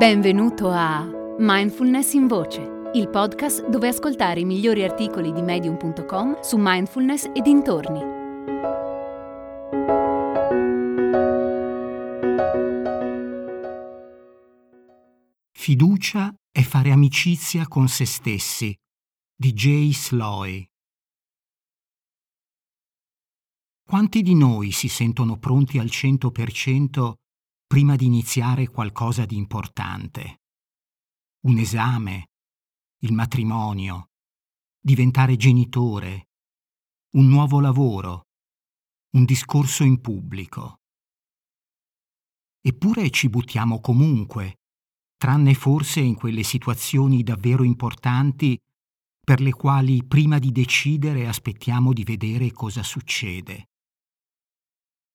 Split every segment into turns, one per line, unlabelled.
Benvenuto a Mindfulness in Voce, il podcast dove ascoltare i migliori articoli di medium.com su mindfulness e dintorni.
Fiducia è fare amicizia con se stessi di Jay Sloy. Quanti di noi si sentono pronti al 100% prima di iniziare qualcosa di importante. Un esame, il matrimonio, diventare genitore, un nuovo lavoro, un discorso in pubblico. Eppure ci buttiamo comunque, tranne forse in quelle situazioni davvero importanti per le quali prima di decidere aspettiamo di vedere cosa succede.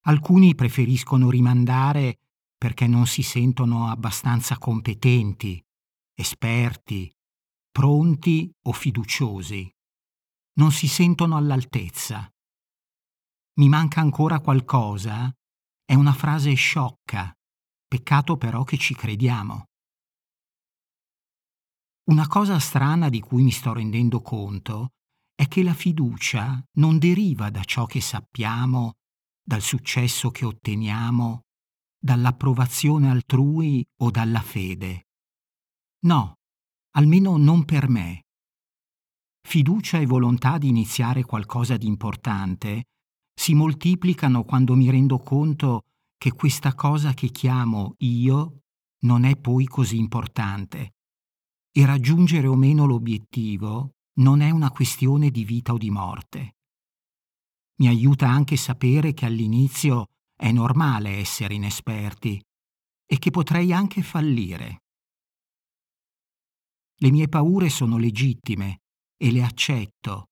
Alcuni preferiscono rimandare perché non si sentono abbastanza competenti, esperti, pronti o fiduciosi. Non si sentono all'altezza. Mi manca ancora qualcosa? È una frase sciocca, peccato però che ci crediamo. Una cosa strana di cui mi sto rendendo conto è che la fiducia non deriva da ciò che sappiamo, dal successo che otteniamo dall'approvazione altrui o dalla fede. No, almeno non per me. Fiducia e volontà di iniziare qualcosa di importante si moltiplicano quando mi rendo conto che questa cosa che chiamo io non è poi così importante e raggiungere o meno l'obiettivo non è una questione di vita o di morte. Mi aiuta anche sapere che all'inizio è normale essere inesperti e che potrei anche fallire. Le mie paure sono legittime e le accetto,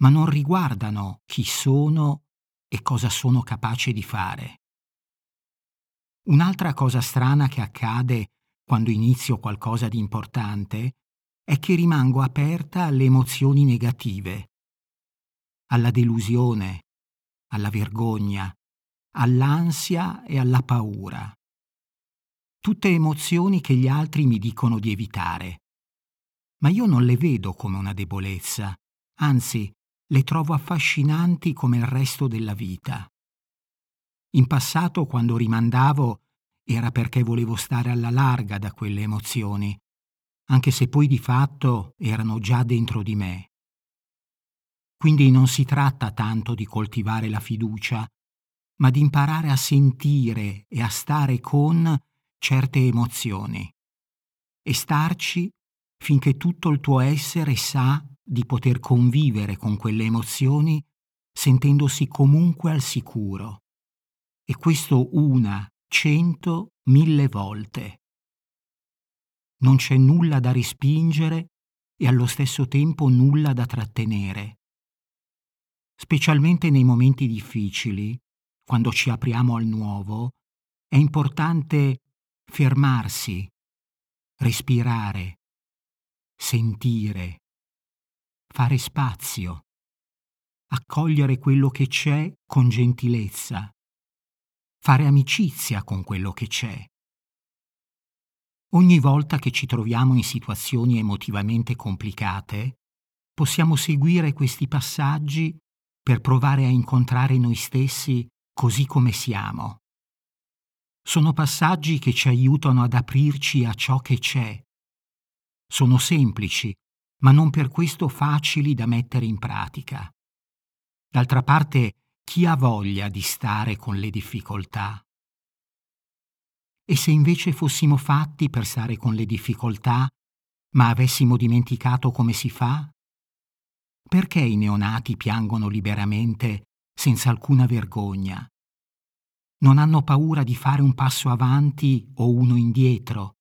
ma non riguardano chi sono e cosa sono capace di fare. Un'altra cosa strana che accade quando inizio qualcosa di importante è che rimango aperta alle emozioni negative, alla delusione, alla vergogna, all'ansia e alla paura. Tutte emozioni che gli altri mi dicono di evitare. Ma io non le vedo come una debolezza, anzi le trovo affascinanti come il resto della vita. In passato, quando rimandavo, era perché volevo stare alla larga da quelle emozioni, anche se poi di fatto erano già dentro di me. Quindi non si tratta tanto di coltivare la fiducia, ma di imparare a sentire e a stare con certe emozioni e starci finché tutto il tuo essere sa di poter convivere con quelle emozioni sentendosi comunque al sicuro. E questo una, cento, mille volte. Non c'è nulla da respingere e allo stesso tempo nulla da trattenere. Specialmente nei momenti difficili, quando ci apriamo al nuovo, è importante fermarsi, respirare, sentire, fare spazio, accogliere quello che c'è con gentilezza, fare amicizia con quello che c'è. Ogni volta che ci troviamo in situazioni emotivamente complicate, possiamo seguire questi passaggi per provare a incontrare noi stessi così come siamo. Sono passaggi che ci aiutano ad aprirci a ciò che c'è. Sono semplici, ma non per questo facili da mettere in pratica. D'altra parte, chi ha voglia di stare con le difficoltà? E se invece fossimo fatti per stare con le difficoltà, ma avessimo dimenticato come si fa? Perché i neonati piangono liberamente senza alcuna vergogna. Non hanno paura di fare un passo avanti o uno indietro.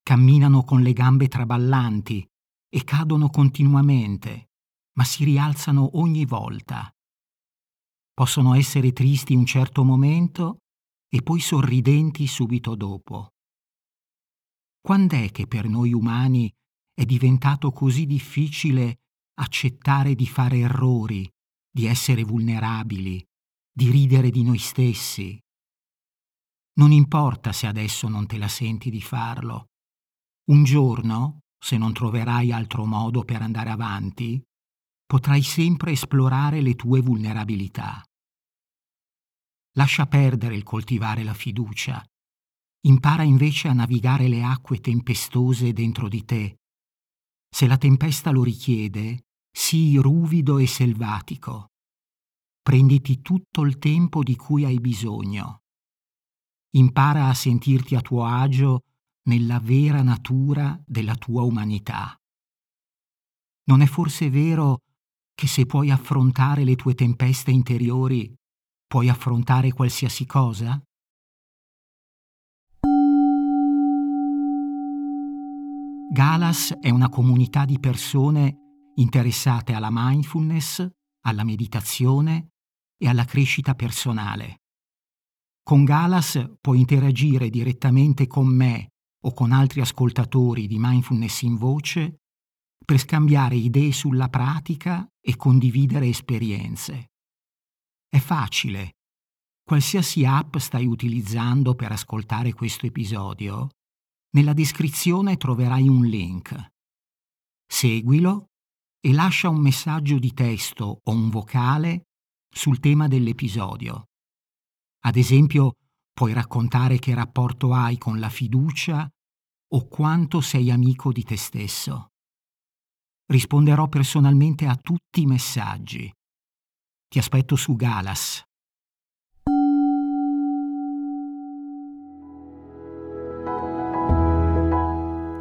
Camminano con le gambe traballanti e cadono continuamente, ma si rialzano ogni volta. Possono essere tristi un certo momento e poi sorridenti subito dopo. Quand'è che per noi umani è diventato così difficile accettare di fare errori di essere vulnerabili, di ridere di noi stessi. Non importa se adesso non te la senti di farlo. Un giorno, se non troverai altro modo per andare avanti, potrai sempre esplorare le tue vulnerabilità. Lascia perdere il coltivare la fiducia. Impara invece a navigare le acque tempestose dentro di te. Se la tempesta lo richiede, sii ruvido e selvatico. Prenditi tutto il tempo di cui hai bisogno. Impara a sentirti a tuo agio nella vera natura della tua umanità. Non è forse vero che se puoi affrontare le tue tempeste interiori, puoi affrontare qualsiasi cosa? Galas è una comunità di persone interessate alla mindfulness, alla meditazione e alla crescita personale. Con Galas puoi interagire direttamente con me o con altri ascoltatori di mindfulness in voce per scambiare idee sulla pratica e condividere esperienze. È facile. Qualsiasi app stai utilizzando per ascoltare questo episodio, nella descrizione troverai un link. Seguilo e lascia un messaggio di testo o un vocale sul tema dell'episodio. Ad esempio, puoi raccontare che rapporto hai con la fiducia o quanto sei amico di te stesso. Risponderò personalmente a tutti i messaggi. Ti aspetto su Galas.